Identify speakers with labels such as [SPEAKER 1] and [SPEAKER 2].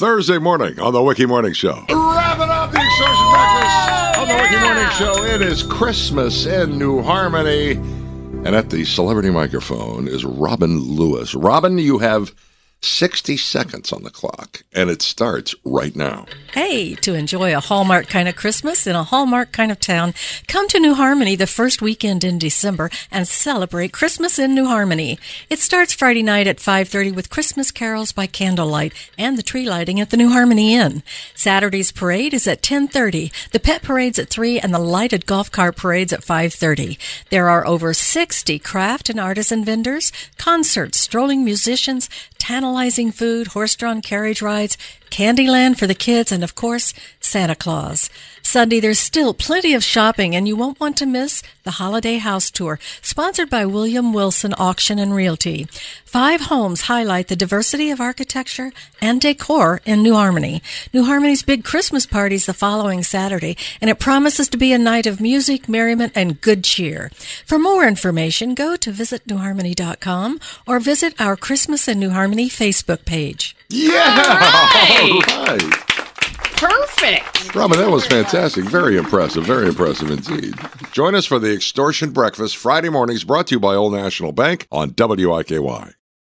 [SPEAKER 1] Thursday morning on the Wiki Morning Show. Wrapping up the Extortion Breakfast on the Wiki Morning Show. It is Christmas in New Harmony. And at the celebrity microphone is Robin Lewis. Robin, you have 60 seconds on the clock, and it starts right now.
[SPEAKER 2] Hey, to enjoy a Hallmark kind of Christmas in a Hallmark kind of town, come to New Harmony the first weekend in December and celebrate Christmas in New Harmony. It starts Friday night at 5:30 with Christmas carols by candlelight and the tree lighting at the New Harmony Inn. Saturday's parade is at 10:30, the pet parade's at 3 and the lighted golf cart parades at 5:30. There are over 60 craft and artisan vendors, concerts, strolling musicians, tantalizing food, horse-drawn carriage rides, Candyland for the kids, and of course, Santa Claus. Sunday, there's still plenty of shopping, and you won't want to miss the Holiday House Tour, sponsored by William Wilson Auction and Realty. Five homes highlight the diversity of architecture and decor in New Harmony. New Harmony's big Christmas party is the following Saturday, and it promises to be a night of music, merriment, and good cheer. For more information, go to visitnewharmony.com or visit our Christmas in New Harmony Facebook page.
[SPEAKER 1] Yeah!
[SPEAKER 3] right.
[SPEAKER 1] All right.
[SPEAKER 3] Perfect.
[SPEAKER 1] Robin, that was fantastic. Very impressive. Very impressive indeed. Join us for the Extortion Breakfast Friday mornings brought to you by Old National Bank on WIKY.